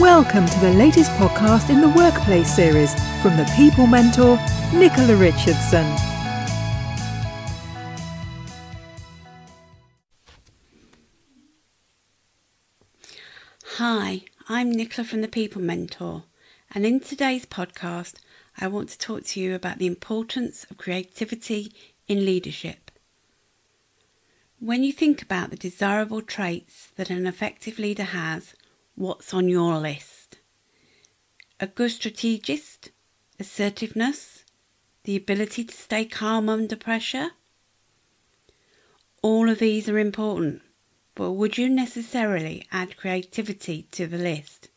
Welcome to the latest podcast in the Workplace series from the People Mentor, Nicola Richardson. Hi, I'm Nicola from the People Mentor, and in today's podcast, I want to talk to you about the importance of creativity in leadership. When you think about the desirable traits that an effective leader has, what's on your list. A good strategist, assertiveness, the ability to stay calm under pressure. All of these are important, but would you necessarily add creativity to the list?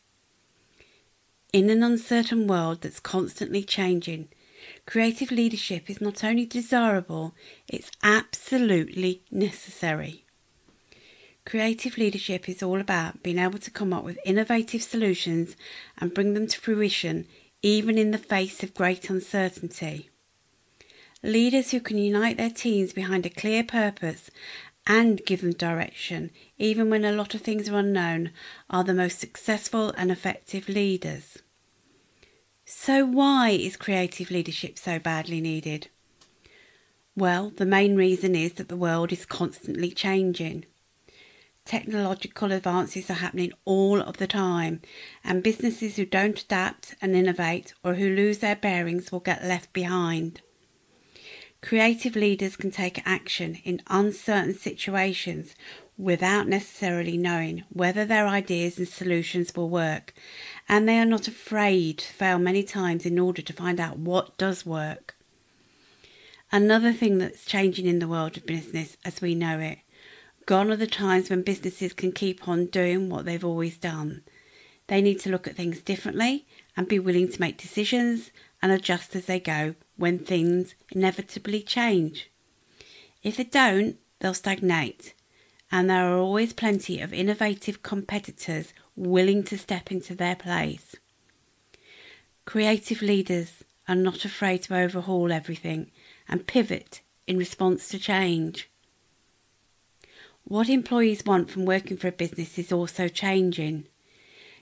In an uncertain world that's constantly changing, creative leadership is not only desirable, it's absolutely necessary. Creative leadership is all about being able to come up with innovative solutions and bring them to fruition even in the face of great uncertainty. Leaders who can unite their teams behind a clear purpose and give them direction, even when a lot of things are unknown, are the most successful and effective leaders. So, why is creative leadership so badly needed? Well, the main reason is that the world is constantly changing. Technological advances are happening all of the time, and businesses who don't adapt and innovate or who lose their bearings will get left behind. Creative leaders can take action in uncertain situations without necessarily knowing whether their ideas and solutions will work, and they are not afraid to fail many times in order to find out what does work. Another thing that's changing in the world of business as we know it Gone are the times when businesses can keep on doing what they've always done. They need to look at things differently and be willing to make decisions and adjust as they go when things inevitably change. If they don't, they'll stagnate, and there are always plenty of innovative competitors willing to step into their place. Creative leaders are not afraid to overhaul everything and pivot in response to change. What employees want from working for a business is also changing.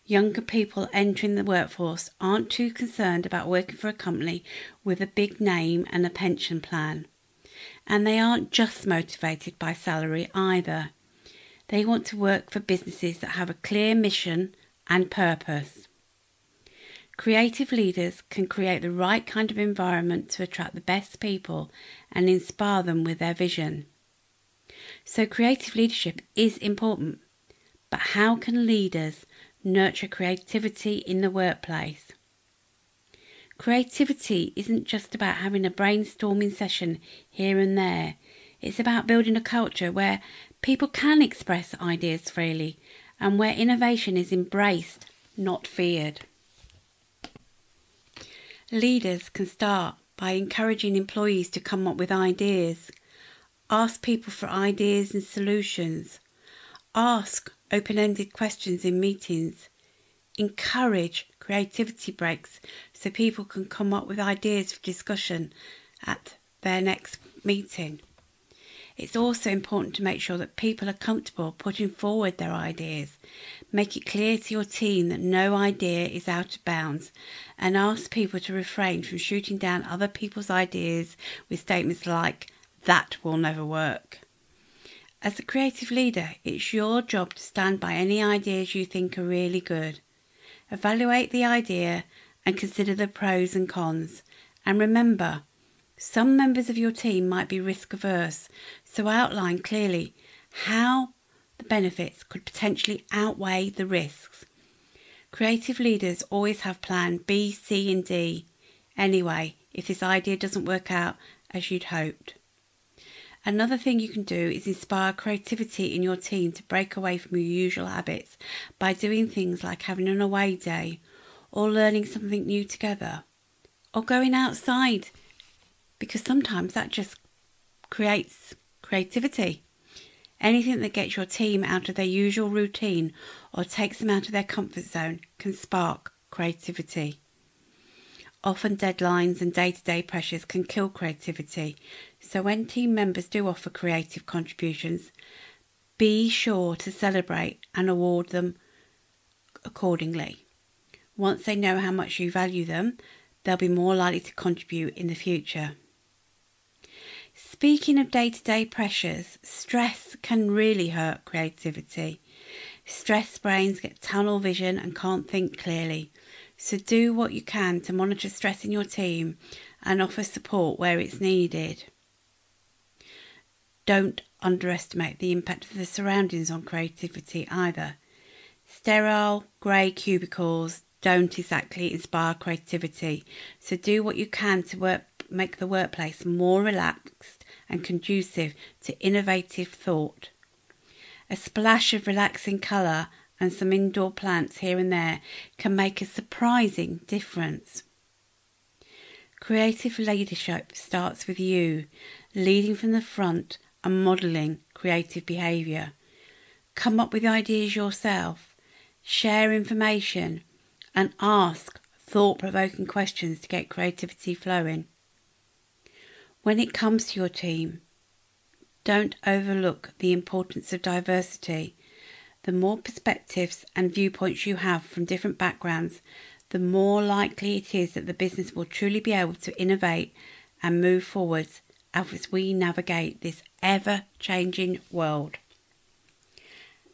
Younger people entering the workforce aren't too concerned about working for a company with a big name and a pension plan. And they aren't just motivated by salary either. They want to work for businesses that have a clear mission and purpose. Creative leaders can create the right kind of environment to attract the best people and inspire them with their vision. So, creative leadership is important, but how can leaders nurture creativity in the workplace? Creativity isn't just about having a brainstorming session here and there. It's about building a culture where people can express ideas freely and where innovation is embraced, not feared. Leaders can start by encouraging employees to come up with ideas, Ask people for ideas and solutions. Ask open ended questions in meetings. Encourage creativity breaks so people can come up with ideas for discussion at their next meeting. It's also important to make sure that people are comfortable putting forward their ideas. Make it clear to your team that no idea is out of bounds and ask people to refrain from shooting down other people's ideas with statements like, that will never work. As a creative leader, it's your job to stand by any ideas you think are really good. Evaluate the idea and consider the pros and cons. And remember, some members of your team might be risk averse, so outline clearly how the benefits could potentially outweigh the risks. Creative leaders always have plan B, C, and D. Anyway, if this idea doesn't work out as you'd hoped. Another thing you can do is inspire creativity in your team to break away from your usual habits by doing things like having an away day or learning something new together or going outside because sometimes that just creates creativity. Anything that gets your team out of their usual routine or takes them out of their comfort zone can spark creativity. Often deadlines and day to day pressures can kill creativity, so when team members do offer creative contributions, be sure to celebrate and award them accordingly. Once they know how much you value them, they'll be more likely to contribute in the future. Speaking of day to day pressures, stress can really hurt creativity. Stressed brains get tunnel vision and can't think clearly. So do what you can to monitor stress in your team and offer support where it's needed. Don't underestimate the impact of the surroundings on creativity either. Sterile, grey cubicles don't exactly inspire creativity, so do what you can to work, make the workplace more relaxed and conducive to innovative thought. A splash of relaxing colour and some indoor plants here and there can make a surprising difference. Creative leadership starts with you, leading from the front and modelling creative behaviour. Come up with ideas yourself, share information, and ask thought provoking questions to get creativity flowing. When it comes to your team, don't overlook the importance of diversity. The more perspectives and viewpoints you have from different backgrounds, the more likely it is that the business will truly be able to innovate and move forwards as we navigate this ever changing world.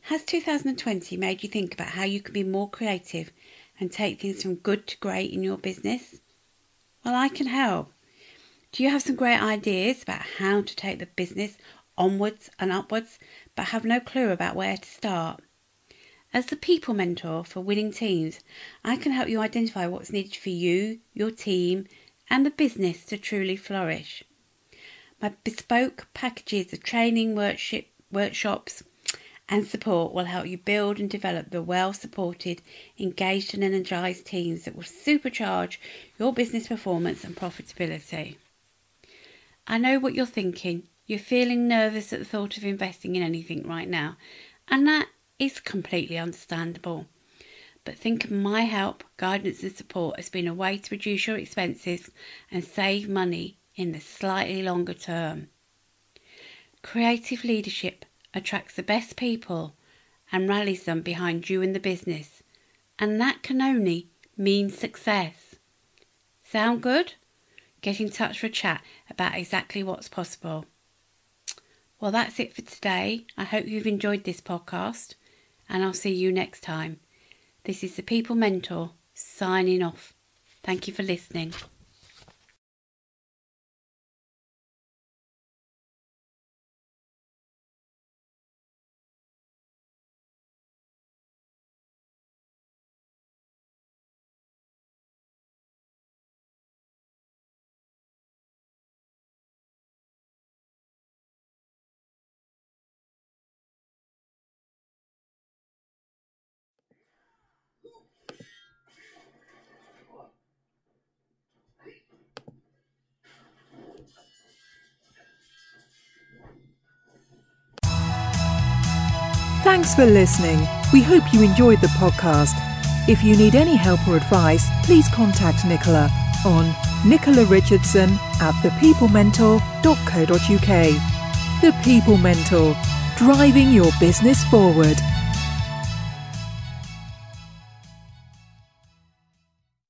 Has 2020 made you think about how you can be more creative and take things from good to great in your business? Well, I can help. Do you have some great ideas about how to take the business onwards and upwards, but have no clue about where to start? As the people mentor for winning teams, I can help you identify what's needed for you, your team, and the business to truly flourish. My bespoke packages of training, workshop, workshops, and support will help you build and develop the well supported, engaged, and energized teams that will supercharge your business performance and profitability. I know what you're thinking. You're feeling nervous at the thought of investing in anything right now, and that is completely understandable. But think of my help, guidance, and support as being a way to reduce your expenses and save money in the slightly longer term. Creative leadership attracts the best people and rallies them behind you in the business, and that can only mean success. Sound good? Get in touch for a chat about exactly what's possible. Well, that's it for today. I hope you've enjoyed this podcast and I'll see you next time. This is the People Mentor signing off. Thank you for listening. Thanks for listening. We hope you enjoyed the podcast. If you need any help or advice, please contact Nicola on Nicola Richardson at thepeoplementor.co.uk. The People Mentor, driving your business forward.